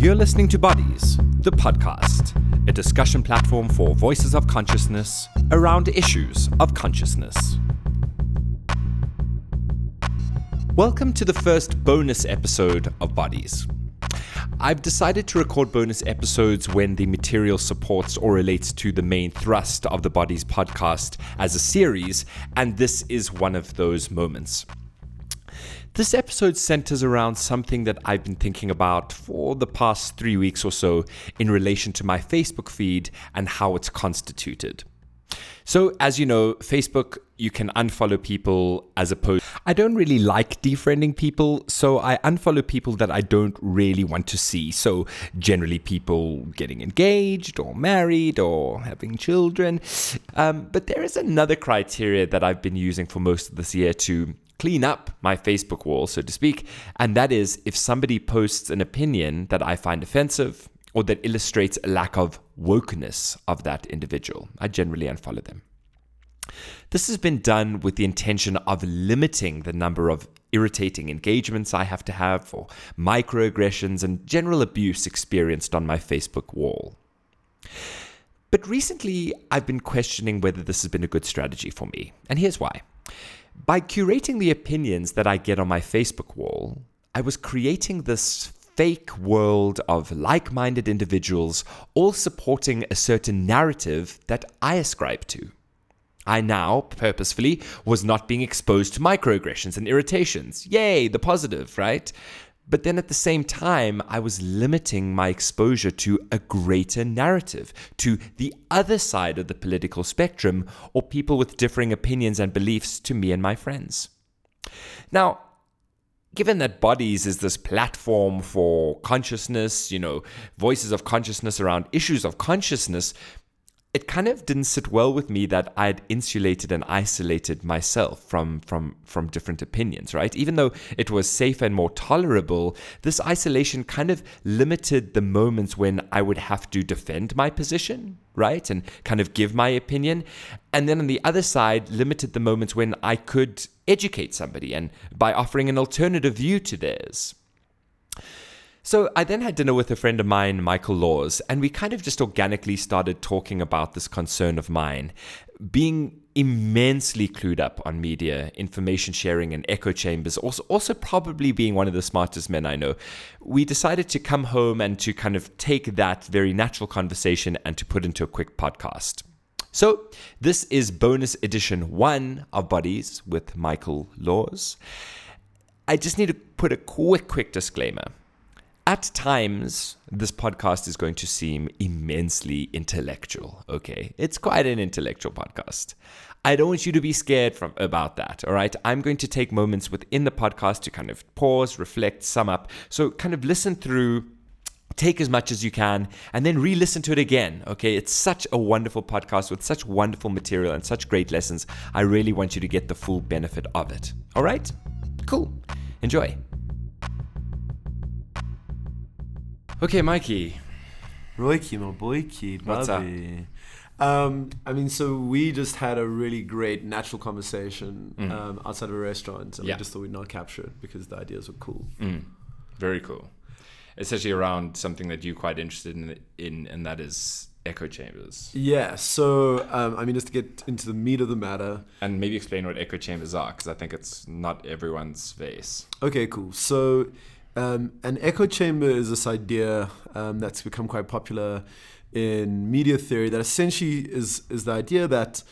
You're listening to Bodies, the podcast, a discussion platform for voices of consciousness around issues of consciousness. Welcome to the first bonus episode of Bodies. I've decided to record bonus episodes when the material supports or relates to the main thrust of the Bodies podcast as a series, and this is one of those moments. This episode centers around something that I've been thinking about for the past three weeks or so in relation to my Facebook feed and how it's constituted. So, as you know, Facebook, you can unfollow people as opposed. I don't really like defriending people, so I unfollow people that I don't really want to see. So, generally, people getting engaged or married or having children. Um, but there is another criteria that I've been using for most of this year to clean up my Facebook wall, so to speak, and that is if somebody posts an opinion that I find offensive or that illustrates a lack of wokeness of that individual. I generally unfollow them. This has been done with the intention of limiting the number of irritating engagements I have to have, or microaggressions and general abuse experienced on my Facebook wall. But recently, I've been questioning whether this has been a good strategy for me, and here's why. By curating the opinions that I get on my Facebook wall, I was creating this fake world of like minded individuals all supporting a certain narrative that I ascribe to. I now, purposefully, was not being exposed to microaggressions and irritations. Yay, the positive, right? But then at the same time, I was limiting my exposure to a greater narrative, to the other side of the political spectrum, or people with differing opinions and beliefs to me and my friends. Now, given that bodies is this platform for consciousness, you know, voices of consciousness around issues of consciousness, it kind of didn't sit well with me that I'd insulated and isolated myself from from from different opinions, right? Even though it was safer and more tolerable, this isolation kind of limited the moments when I would have to defend my position, right? And kind of give my opinion. And then on the other side, limited the moments when I could educate somebody and by offering an alternative view to theirs. So I then had dinner with a friend of mine, Michael Laws, and we kind of just organically started talking about this concern of mine. Being immensely clued up on media, information sharing, and echo chambers, also, also probably being one of the smartest men I know, we decided to come home and to kind of take that very natural conversation and to put into a quick podcast. So, this is bonus edition one of Bodies with Michael Laws. I just need to put a quick, quick disclaimer at times, this podcast is going to seem immensely intellectual. Okay, it's quite an intellectual podcast. I don't want you to be scared from about that. All right, I'm going to take moments within the podcast to kind of pause, reflect, sum up. So, kind of listen through. Take as much as you can and then re listen to it again. Okay, it's such a wonderful podcast with such wonderful material and such great lessons. I really want you to get the full benefit of it. All right, cool. Enjoy. Okay, Mikey. Royki, my boyki, What's up? Um, I mean, so we just had a really great natural conversation Mm. um, outside of a restaurant, and Yeah. we just thought we'd not capture it because the ideas were cool. Mm, very cool. Especially around something that you're quite interested in, in and that is echo chambers. Yeah. So, um, I mean, just to get into the meat of the matter. And maybe explain what echo chambers are, because I think it's not everyone's face. Okay, cool. So, um, an echo chamber is this idea um, that's become quite popular in media theory that essentially is is the idea that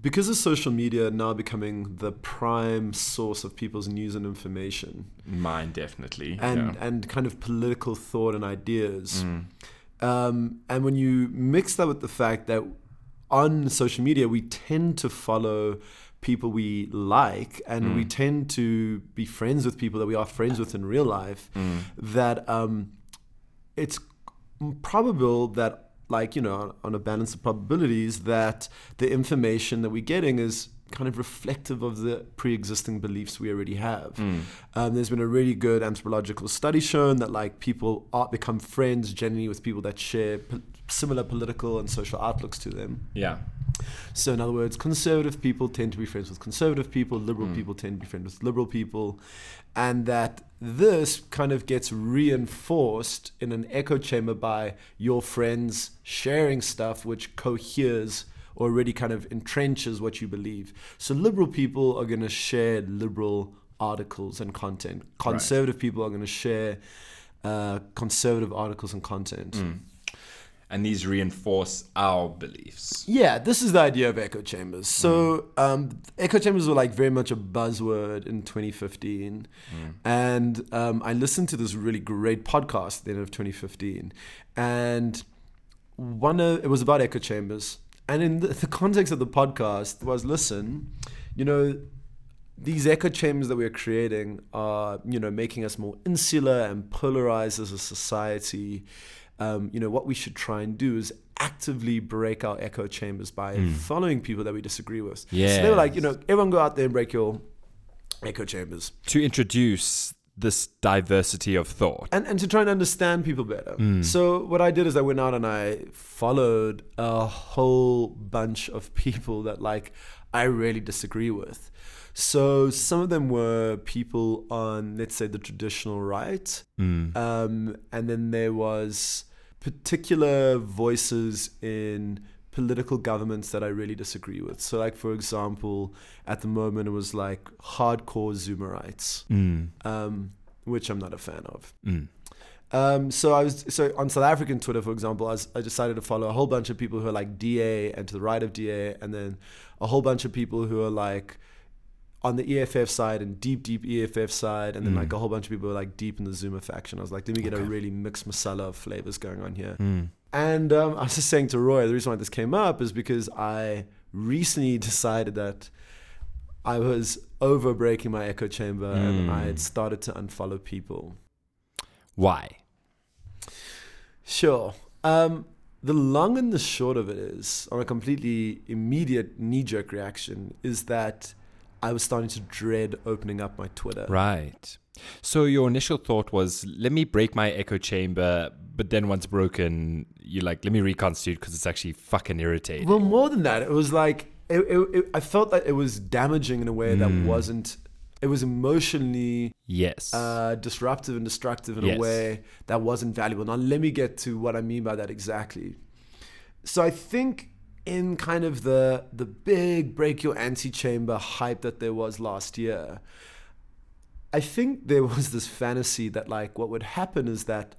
because of social media now becoming the prime source of people's news and information Mine, definitely. and yeah. and kind of political thought and ideas Mm, um, and when you mix that with the fact that on social media we tend to follow people we like and we Mm. tend to be friends with people that we are friends with in real life mm, that um, it's probable that like you know on, on a balance of probabilities that the information that we're getting is kind of reflective of the pre-existing beliefs we already have. Mm, um, there's been a really good anthropological study shown that like people are become friends generally with people that share p- similar political and social outlooks to them. Yeah. So, in other words, conservative people tend to be friends with conservative people, liberal people tend to be friends with liberal people, and that this kind of gets reinforced in an echo chamber by your friends sharing stuff which coheres or already kind of entrenches what you believe. So, liberal people are going to share liberal articles and content, conservative people are going to share uh, conservative articles and content. And these reinforce our beliefs. Yeah, this is the idea of echo chambers. So, um, echo chambers were like very much a buzzword in 2015. And um, I listened to this really great podcast at the end of 2015. And one of, it was about echo chambers. And in the, the context of the podcast was listen, you know, these echo chambers that we're creating are, you know, making us more insular and polarized as a society. Um, you know, what we should try and do is actively break our echo chambers by following people that we disagree with. So they were like, you know, everyone go out there and break your echo chambers. To introduce this diversity of thought. and and to try and understand people better. So what I did is I went out and I followed a whole bunch of people that like I really disagree with. So some of them were people on let's say the traditional right, um, and then there was particular voices in political governments that I really disagree with. So like for example, at the moment it was like hardcore Zoomerites um, which I'm not a fan of. Um, so I was so on South African Twitter, for example, I, was, I decided to follow a whole bunch of people who are like DA and to the right of DA, and then a whole bunch of people who are like on the EFF side and deep, deep EFF side, and then like a whole bunch of people who are like deep in the Zuma faction. I was like, let me get a really mixed masala of flavors going on here. And um, I was just saying to Roy, the reason why this came up is because I recently decided that I was over breaking my echo chamber and I had started to unfollow people. Why? Sure. Um, the long and the short of it is, on a completely immediate knee jerk reaction, is that I was starting to dread opening up my Twitter. Right. So your initial thought was, let me break my echo chamber, but then once broken, you're like, let me reconstitute because it's actually fucking irritating. Well, more than that, it was like it, it, it, I felt that it was damaging in a way that wasn't. It was emotionally yes. uh, disruptive and destructive in Yes. a way that wasn't valuable. Now, let me get to what I mean by that exactly. So, I think in kind of the the big break your antechamber hype that there was last year, I think there was this fantasy that like what would happen is that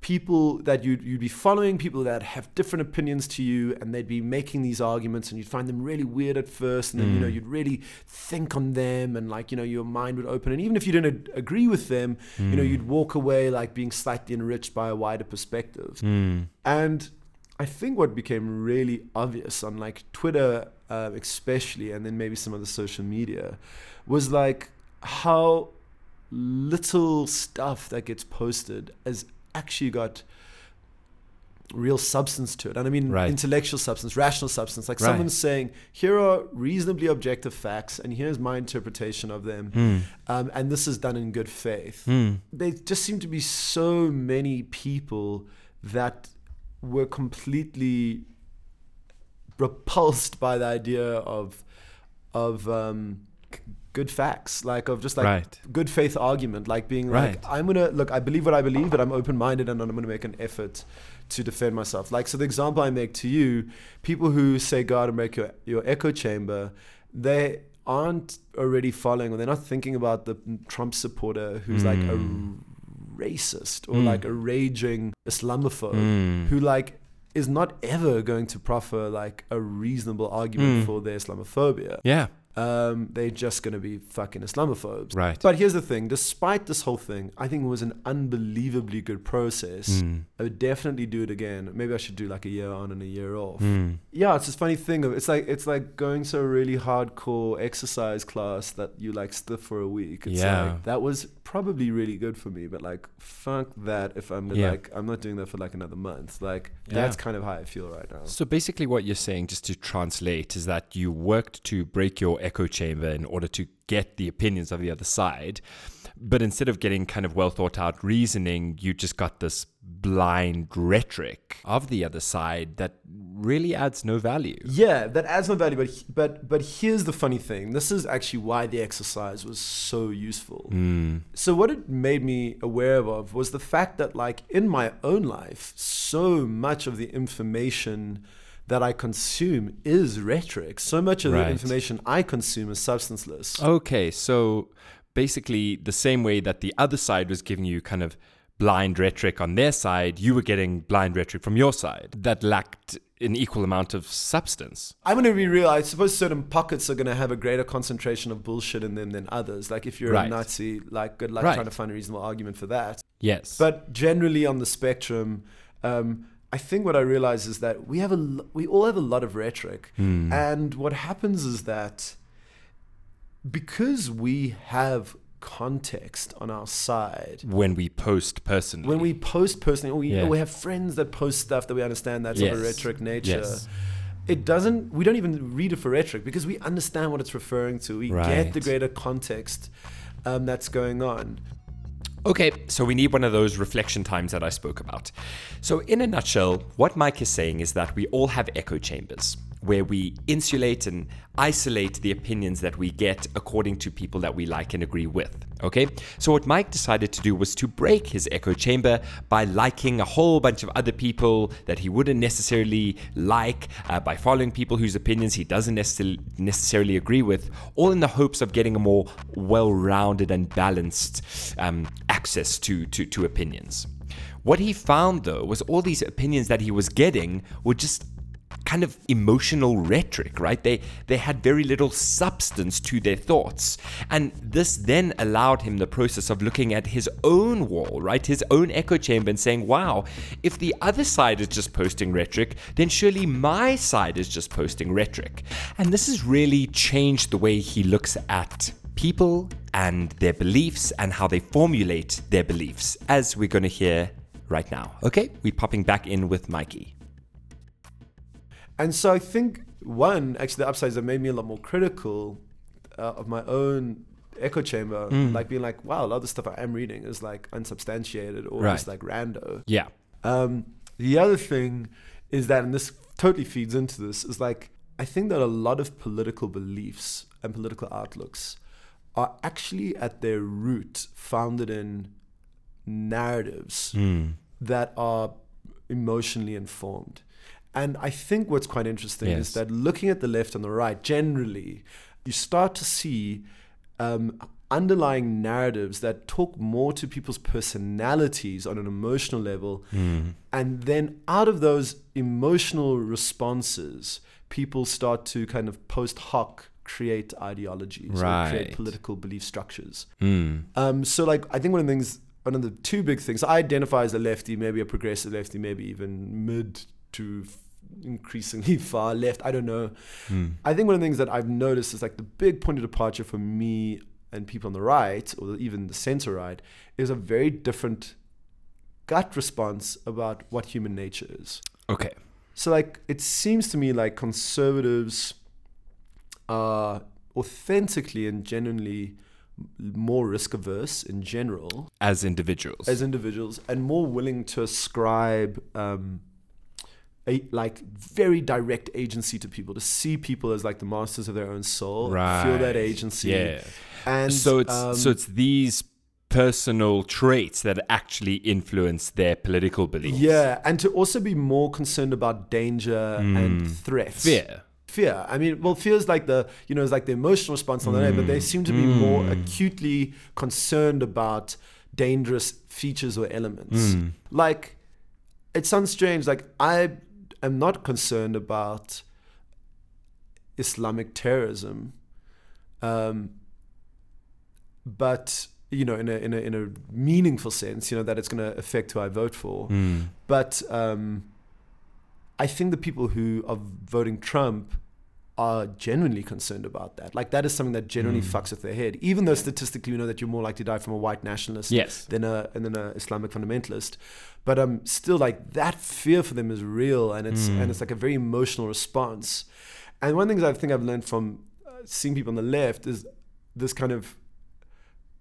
people that you'd, you'd be following people that have different opinions to you and they'd be making these arguments and you'd find them really weird at first and then you know mm. you'd really think on them and like you know your mind would open. And even if you didn't ag- agree with them you know mm. you'd walk away like being slightly enriched by a wider perspective. Mm. And I think what became really obvious on like Twitter, uh, especially, and then maybe some other social media, was like how little stuff that gets posted has actually got real substance to it. And I mean Right. intellectual substance, rational substance. Like Right. someone's saying, here are reasonably objective facts, and here's my interpretation of them. Um, and this is done in good faith. There just seem to be so many people that were completely repulsed by the idea of of um, good facts, like of just like Right. good faith argument, like being Right. like, I'm gonna look, I believe what I believe, but I'm open minded and I'm gonna make an effort to defend myself. Like so, the example I make to you, people who say go out and break your your echo chamber, they aren't already following or they're not thinking about the Trump supporter who's like a racist or hmm. like a raging Islamophobe hmm. who like is not ever going to proffer like a reasonable argument hmm. for their Islamophobia. yeah. Um, they're just going to be fucking Islamophobes. Right. But here's the thing despite this whole thing, I think it was an unbelievably good process. I would definitely do it again. Maybe I should do like a year on and a year off. Yeah, it's this funny thing of it's like it's like going to a really hardcore exercise class that you like stiff for a week. It's Yeah. like that was probably really good for me, but like fuck that if I'm Yeah. like I'm not doing that for like another month. Like Yeah. that's kind of how I feel right now. So basically, what you're saying, just to translate, is that you worked to break your echo chamber in order to get the opinions of the other side. But instead of getting kind of well thought out reasoning, you just got this blind rhetoric of the other side that really adds no value. Yeah, that adds no value. But but but here's the funny thing. This is actually why the exercise was so useful. Mm. So what it made me aware of was the fact that like in my own life, so much of the information that I consume is rhetoric. So much of Right. the information I consume is substanceless. Okay, so basically, the same way that the other side was giving you kind of blind rhetoric on their side, you were getting blind rhetoric from your side that lacked an equal amount of substance. I'm going to be real. I suppose certain pockets are going to have a greater concentration of bullshit in them than others. Like if you're Right. a Nazi, like good luck Right. trying to find a reasonable argument for that. Yes. But generally on the spectrum, um, I think what I realize is that we have a we all have a lot of rhetoric, Hmm. and what happens is that because we have context on our side. when we post personally. When we post personally, or we, Yeah. we have friends that post stuff that we understand that's of a rhetoric nature. Yes. It doesn't. We don't even read it for rhetoric because we understand what it's referring to. We get the greater context um, that's going on. Okay, so we need one of those reflection times that I spoke about. So, in a nutshell, what Mike is saying is that we all have echo chambers where we insulate and isolate the opinions that we get according to people that we like and agree with. Okay, so what Mike decided to do was to break his echo chamber by liking a whole bunch of other people that he wouldn't necessarily like, uh, by following people whose opinions he doesn't necessarily, agree with, all in the hopes of getting a more well rounded and balanced um, access to, to, to opinions. What he found though was all these opinions that he was getting were just kind of emotional rhetoric, right? They they had very little substance to their thoughts. And this then allowed him the process of looking at his own wall, right? His own echo chamber and saying, "Wow, if the other side is just posting rhetoric, then surely my side is just posting rhetoric." And this has really changed the way he looks at people and their beliefs and how they formulate their beliefs, as we're going to hear right now. Okay? We're popping back in with Mikey. And so I think one, actually, the upsides that made me a lot more critical uh, of my own echo chamber, Mm. like being like, wow, a lot of the stuff I am reading is like unsubstantiated or Right. just like rando. Yeah. Um, the other thing is that, and this totally feeds into this, is like, I think that a lot of political beliefs and political outlooks are actually at their root founded in narratives Mm. that are emotionally informed. And I think what's quite interesting Yes. is that looking at the left and the right, generally, you start to see um, underlying narratives that talk more to people's personalities on an emotional level. Mm. And then out of those emotional responses, people start to kind of post hoc create ideologies or Right. create political belief structures. Mm. Um, so like I think one of the things, one of the two big things, I identify as a lefty, maybe a progressive lefty, maybe even mid to f- increasingly far left. I don't know. Mm. I think one of the things that I've noticed is like the big point of departure for me and people on the right, or even the center right, is a very different gut response about what human nature is. Okay. So like it seems to me like conservatives are authentically and genuinely more risk averse in general As individuals. as individuals and more willing to ascribe um, a like very direct agency to people to see people as like the masters of their own soul feel that agency yeah. and so it's um, so it's these personal traits that actually influence their political beliefs. yeah and to also be more concerned about danger and hmm. threats Fear. fear. I mean, well, fear is like the you know, it's like the emotional response on the day, but they seem to be hmm. more acutely concerned about dangerous features or elements. Hmm. Like, it sounds strange. Like, I am not concerned about Islamic terrorism, um, but you know, in a in a in a meaningful sense, you know, that it's going to affect who I vote for. Mm. But um, I think the people who are voting Trump are genuinely concerned about that. Like that is something that genuinely Mm. fucks with their head. Even though statistically, we know that you're more likely to die from a white nationalist Yes. than a and then a Islamic fundamentalist. But um, still, like that fear for them is real, and it's Mm. and it's like a very emotional response. And one of the things I think I've learned from uh, seeing people on the left is this kind of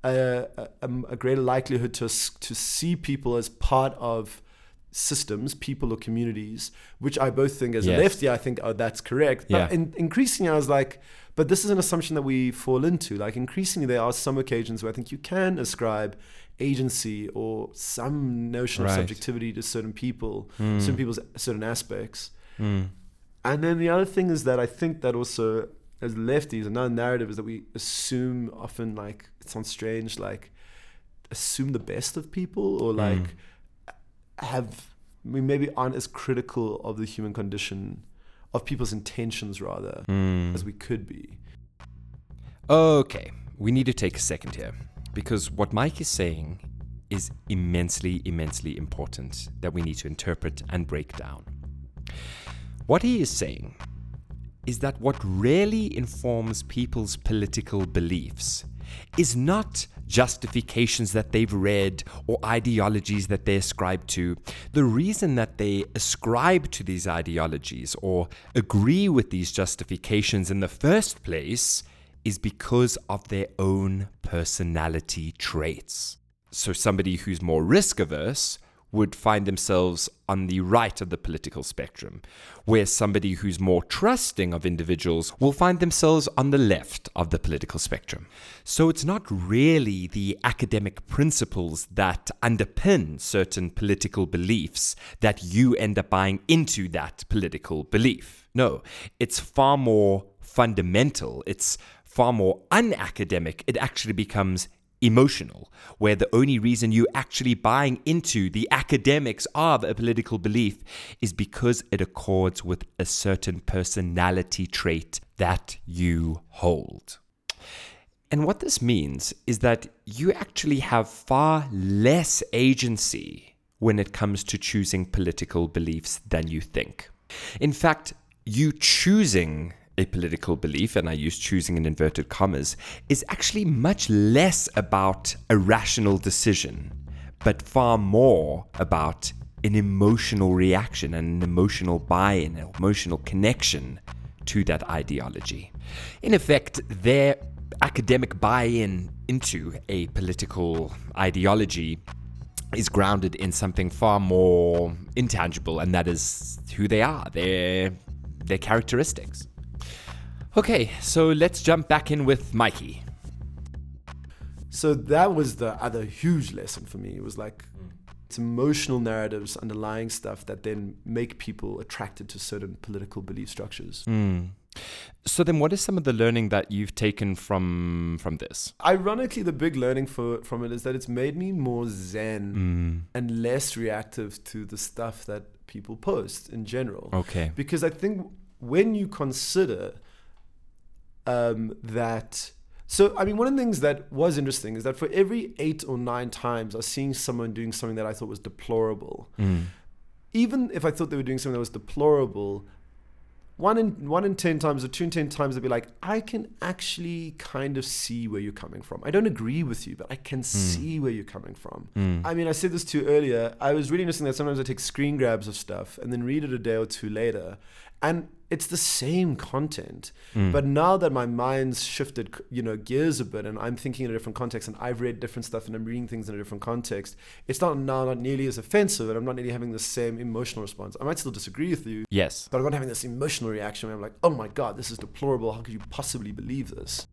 a, a, a greater likelihood to to see people as part of systems, people or communities, which I both think as Yes. a lefty, I think oh, that's correct. Yeah. But in, increasingly, I was like, but this is an assumption that we fall into. Like increasingly, there are some occasions where I think you can ascribe agency or some notion Right. of subjectivity to certain people, Hmm. certain people's certain aspects. And then the other thing is that I think that also as lefties, another narrative is that we assume often like it sounds strange, like assume the best of people or like have we maybe aren't as critical of the human condition of people's intentions rather hmm. as we could be. Okay, we need to take a second here because what Mike is saying is immensely, immensely important that we need to interpret and break down. What he is saying is that what really informs people's political beliefs is not justifications that they've read or ideologies that they ascribe to. The reason that they ascribe to these ideologies or agree with these justifications in the first place is because of their own personality traits. So, somebody who's more risk averse would find themselves on the right of the political spectrum, where somebody who's more trusting of individuals will find themselves on the left of the political spectrum. So it's not really the academic principles that underpin certain political beliefs that you end up buying into that political belief. No, it's far more fundamental, it's far more unacademic. It actually becomes emotional, where the only reason you're actually buying into the academics of a political belief is because it accords with a certain personality trait that you hold. And what this means is that you actually have far less agency when it comes to choosing political beliefs than you think. In fact, you choosing a political belief, and I use choosing in inverted commas, is actually much less about a rational decision, but far more about an emotional reaction and an emotional buy in, an emotional connection to that ideology. In effect, their academic buy in into a political ideology is grounded in something far more intangible, and that is who they are, their, their characteristics. Okay, so let's jump back in with Mikey. So that was the other huge lesson for me. It was like Mm. it's emotional narratives underlying stuff that then make people attracted to certain political belief structures. So then, what is some of the learning that you've taken from from this? Ironically, the big learning for from it is that it's made me more zen Mm. and less reactive to the stuff that people post in general. Okay. Because I think when you consider um, that, so I mean, one of the things that was interesting is that for every eight or nine times I was seeing someone doing something that I thought was deplorable, mm. even if I thought they were doing something that was deplorable, one in one in ten times or two in ten times they'd be like, I can actually kind of see where you're coming from. I don't agree with you, but I can mm. see where you're coming from. Mm. I mean, I said this to you earlier. I was really noticing that sometimes I take screen grabs of stuff and then read it a day or two later, and it's the same content. Hmm. But now that my mind's shifted, you know, gears a bit, and I'm thinking in a different context, and I've read different stuff, and I'm reading things in a different context, it's not now not nearly as offensive, and I'm not nearly having the same emotional response. I might still disagree with you, Yes. but I'm not having this emotional reaction where I'm like, oh my god, this is deplorable. How could you possibly believe this?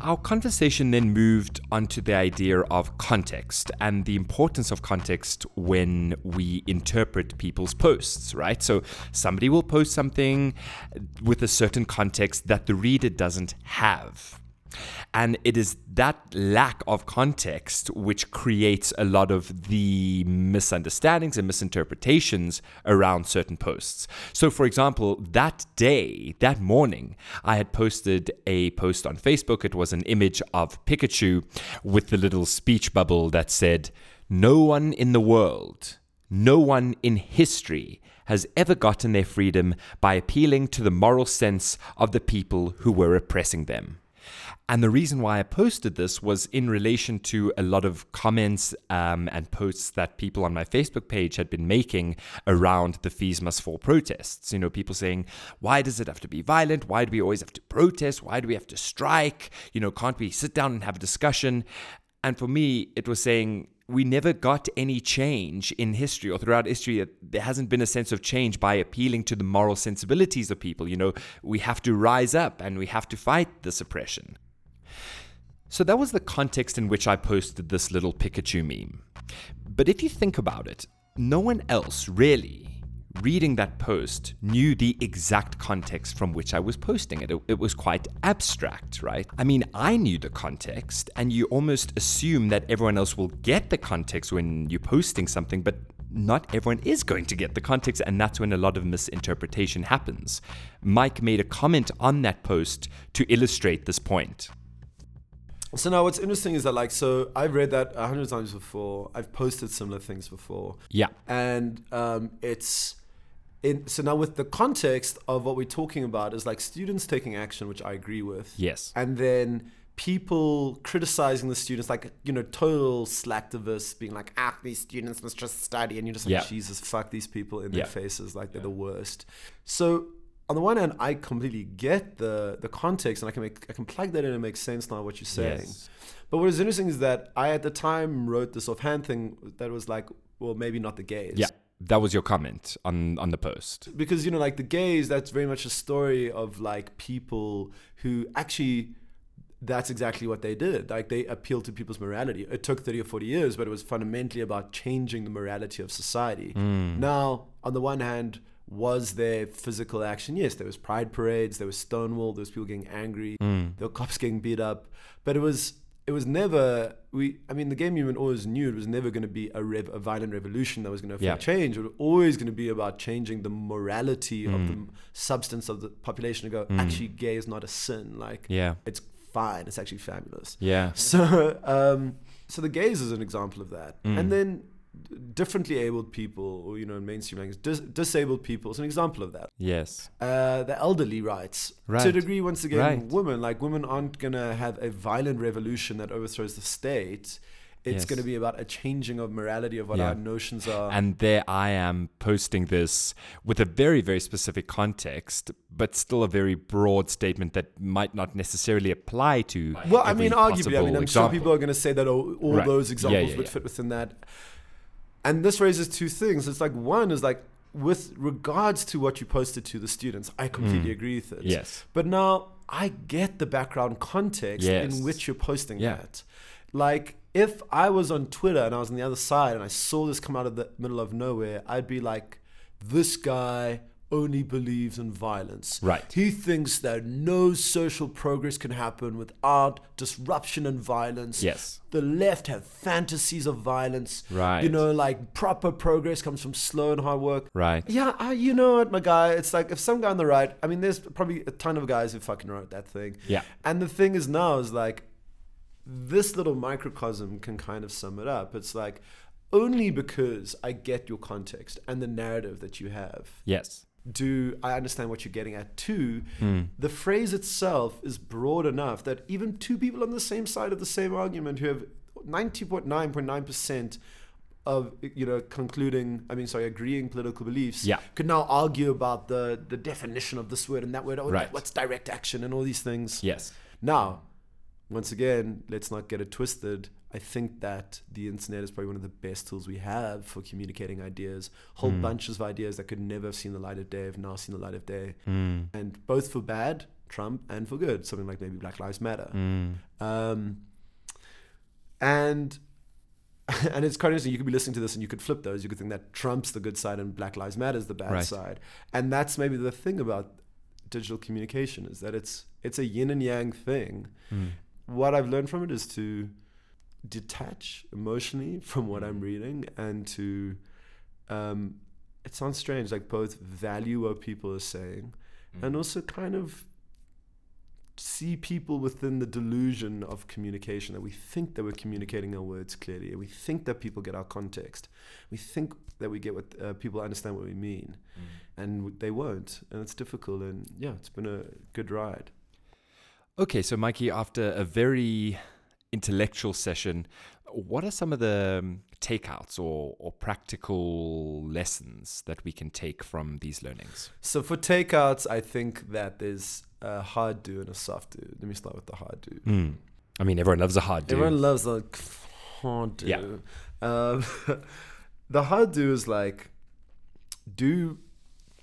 Our conversation then moved onto the idea of context and the importance of context when we interpret people's posts, right? So somebody will post something with a certain context that the reader doesn't have. And it is that lack of context which creates a lot of the misunderstandings and misinterpretations around certain posts. So, for example, that day, that morning, I had posted a post on Facebook. It was an image of Pikachu with the little speech bubble that said, No one in the world, no one in history has ever gotten their freedom by appealing to the moral sense of the people who were oppressing them. And the reason why I posted this was in relation to a lot of comments um, and posts that people on my Facebook page had been making around the Fees Must Fall protests. You know, people saying, why does it have to be violent? Why do we always have to protest? Why do we have to strike? You know, can't we sit down and have a discussion? And for me, it was saying, we never got any change in history or throughout history. There hasn't been a sense of change by appealing to the moral sensibilities of people. You know, we have to rise up and we have to fight this oppression. So that was the context in which I posted this little Pikachu meme. But if you think about it, no one else really reading that post knew the exact context from which I was posting it. it. it. was quite abstract, right? I mean, I knew the context, and you almost assume that everyone else will get the context when you're posting something, but not everyone is going to get the context, and that's when a lot of misinterpretation happens. Mike made a comment on that post to illustrate this point. So now what's interesting is that like so I've read that a hundred times before. I've posted similar things before. Yeah. And um, it's in, so now with the context of what we're talking about is like students taking action, which I agree with. Yes. And then people criticizing the students, like you know, total slacktivists being like, "Ah, these students must just study," and you're just like, yeah. "Jesus, fuck these people in yeah. their faces, like they're yeah. the worst." So on the one hand, I completely get the the context, and I can make I can plug that in and make sense now what you're saying. Yes. But what is interesting is that I at the time wrote this offhand thing that was like, well, maybe not the gays. Yeah that was your comment on on the post because you know like the gays that's very much a story of like people who actually that's exactly what they did like they appealed to people's morality it took 30 or 40 years but it was fundamentally about changing the morality of society mm. now on the one hand was there physical action yes there was pride parades there was stonewall there was people getting angry mm. there were cops getting beat up but it was it was never we i mean the gay movement always knew it was never going to be a, rev, a violent revolution that was going to affect yeah. change it was always going to be about changing the morality mm. of the mm. substance of the population to go mm. actually gay is not a sin like yeah it's fine it's actually fabulous yeah so um so the gays is an example of that mm. and then differently abled people, or you know, in mainstream language, dis- disabled people is an example of that. Yes. Uh, the elderly rights, right. to a degree, once again, right. women like women aren't gonna have a violent revolution that overthrows the state. It's yes. going to be about a changing of morality of what yeah. our notions are. And there I am posting this with a very, very specific context, but still a very broad statement that might not necessarily apply to. Well, I mean, arguably, I mean, I'm example. sure people are going to say that all, all right. those examples yeah, yeah, would fit within that and this raises two things. It's like one is like with regards to what you posted to the students, I completely mm. agree with it. Yes. But now I get the background context yes. in which you're posting yeah. that. Like if I was on Twitter and I was on the other side and I saw this come out of the middle of nowhere, I'd be like, this guy only believes in violence. Right. He thinks that no social progress can happen without disruption and violence. Yes. The left have fantasies of violence. Right. You know, like proper progress comes from slow and hard work. Right. Yeah, I, you know what, my guy? It's like if some guy on the right, I mean, there's probably a ton of guys who fucking wrote that thing. Yeah. And the thing is now is like, this little microcosm can kind of sum it up. It's like, only because I get your context and the narrative that you have. Yes do I understand what you're getting at? Two, mm. the phrase itself is broad enough that even two people on the same side of the same argument who have 90.9.9% of you know concluding i mean sorry agreeing political beliefs yeah. could now argue about the the definition of this word and that word oh, right. what's direct action and all these things yes now once again let's not get it twisted I think that the internet is probably one of the best tools we have for communicating ideas. Whole mm. bunches of ideas that could never have seen the light of day have now seen the light of day. Mm. And both for bad, Trump, and for good, something like maybe Black Lives Matter. Mm. Um, and and it's quite interesting. You could be listening to this and you could flip those. You could think that Trump's the good side and Black Lives Matter is the bad right. side. And that's maybe the thing about digital communication is that it's it's a yin and yang thing. Mm. What I've learned from it is to detach emotionally from what I'm reading and to um, it sounds strange like both value what people are saying mm. and also kind of see people within the delusion of communication that we think that we're communicating our words clearly and we think that people get our context we think that we get what uh, people understand what we mean mm. and they won't and it's difficult and yeah it's been a good ride Okay, so Mikey, after a very intellectual session, what are some of the um, takeouts or, or practical lessons that we can take from these learnings? So for takeouts, I think that there's a hard do and a soft do. Let me start with the hard do. Mm. I mean, everyone loves a hard do. Everyone loves the hard do. Yeah. Um, the hard do is like, do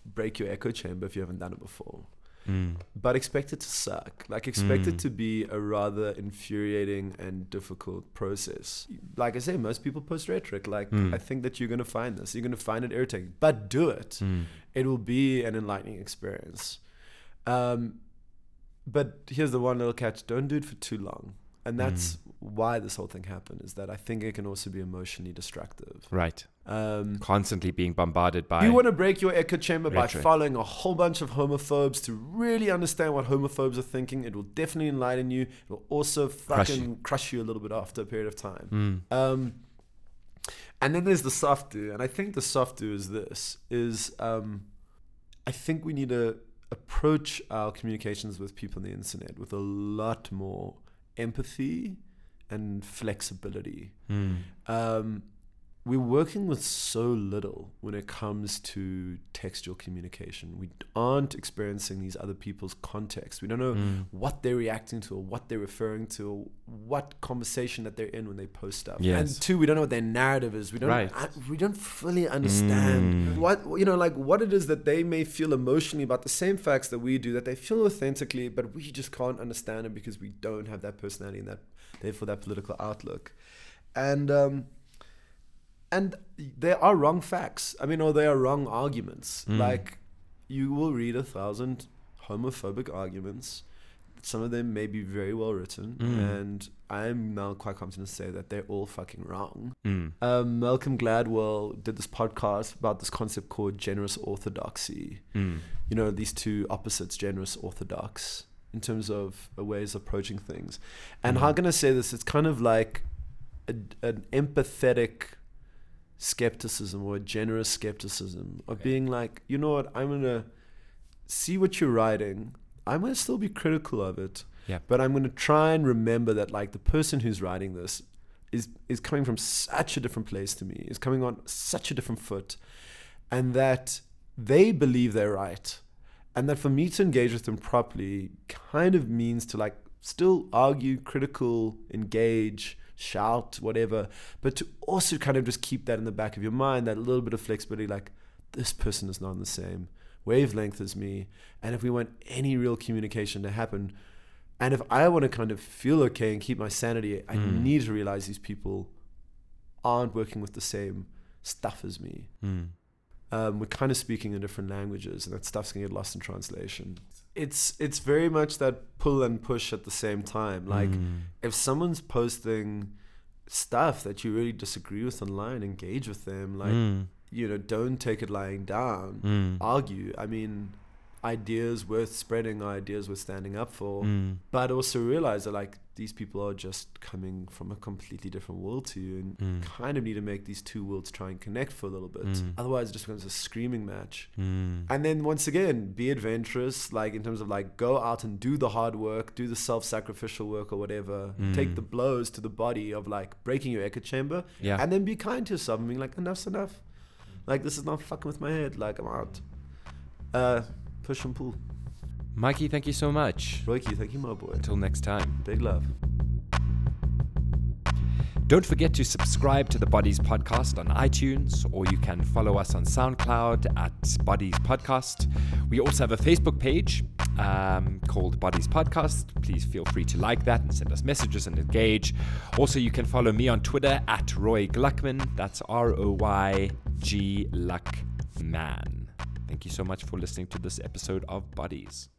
break your echo chamber if you haven't done it before. Mm. But expect it to suck. Like expect it Mm. to be a rather infuriating and difficult process. Like I say, most people post rhetoric. Like Mm. I think that you're gonna find this. You're gonna find it irritating. But do it. Mm. It will be an enlightening experience. Um, but here's the one little catch: don't do it for too long. And that's Mm. why this whole thing happened. Is that I think it can also be emotionally destructive. Right. Um, Constantly being bombarded by. you want to break your echo chamber by following a whole bunch of homophobes to really understand what homophobes are thinking. It will definitely enlighten you. It will also Crush fucking crush you a little bit after a period of time. Mm. Um, and then there's the soft do, and I think the soft do is this: is um, I think we need to approach our communications with people on the internet with a lot more empathy and flexibility Mm. um, we're working with so little when it comes to textual communication. We aren't experiencing these other people's context. We don't know Mm. what they're reacting to or what they're referring to or what conversation that they're in when they post stuff. Yes. And two, we don't know what their narrative is. We don't Right. I, we don't fully understand Mm. what you know like what it is that they may feel emotionally about the same facts that we do that they feel authentically, but we just can't understand it because we don't have that personality and that therefore that political outlook. And um and there are wrong facts. I mean, or there are wrong arguments. Mm. Like you will read a thousand homophobic arguments. Some of them may be very well written, Mm. and I'm now quite confident to say that they're all fucking wrong. Mm. Um, Malcolm Gladwell did this podcast about this concept called generous orthodoxy. Mm. You know, these two opposites, generous, orthodox, in terms of ways of approaching things. And how can I say this? It's kind of like a, an empathetic skepticism or a generous skepticism of Okay. being like, you know what, I'm gonna see what you're writing. I'm gonna still be critical of it. Yeah. But I'm gonna try and remember that like the person who's writing this is is coming from such a different place to me, is coming on such a different foot, and that they believe they're right. And that for me to engage with them properly kind of means to like still argue, critical, engage, shout, whatever, but to also kind of just keep that in the back of your mind, that little bit of flexibility, like this person is not on the same wavelength as me. And if we want any real communication to happen, and if I want to kind of feel okay and keep my sanity, I Mm. need to realize these people aren't working with the same stuff as me. Mm. Um, we're kind of speaking in different languages, and that stuff's gonna get lost in translation. It's it's very much that pull and push at the same time. Like Mm. if someone's posting stuff that you really disagree with online, engage with them. Like Mm. you know, don't take it lying down. Mm. Argue. I mean, ideas worth spreading, are ideas worth standing up for. Mm. But also realize that like these people are just coming from a completely different world to you, and Mm. kind of need to make these two worlds try and connect for a little bit. Mm. Otherwise, it just becomes a screaming match. Mm. And then once again, be adventurous, like in terms of like go out and do the hard work, do the self-sacrificial work or whatever. Mm. Take the blows to the body of like breaking your echo chamber, Yeah. and then be kind to yourself and being like, enough's enough. Like this is not fucking with my head. Like I'm out. Uh, push and pull. Mikey, thank you so much. Roiki, thank you, my boy. Until next time. Big love. Don't forget to subscribe to the Bodies Podcast on iTunes, or you can follow us on SoundCloud at Bodies Podcast. We also have a Facebook page um, called Bodies Podcast. Please feel free to like that and send us messages and engage. Also, you can follow me on Twitter at Roy Gluckman. That's R O Y G Luckman. Thank you so much for listening to this episode of Bodies.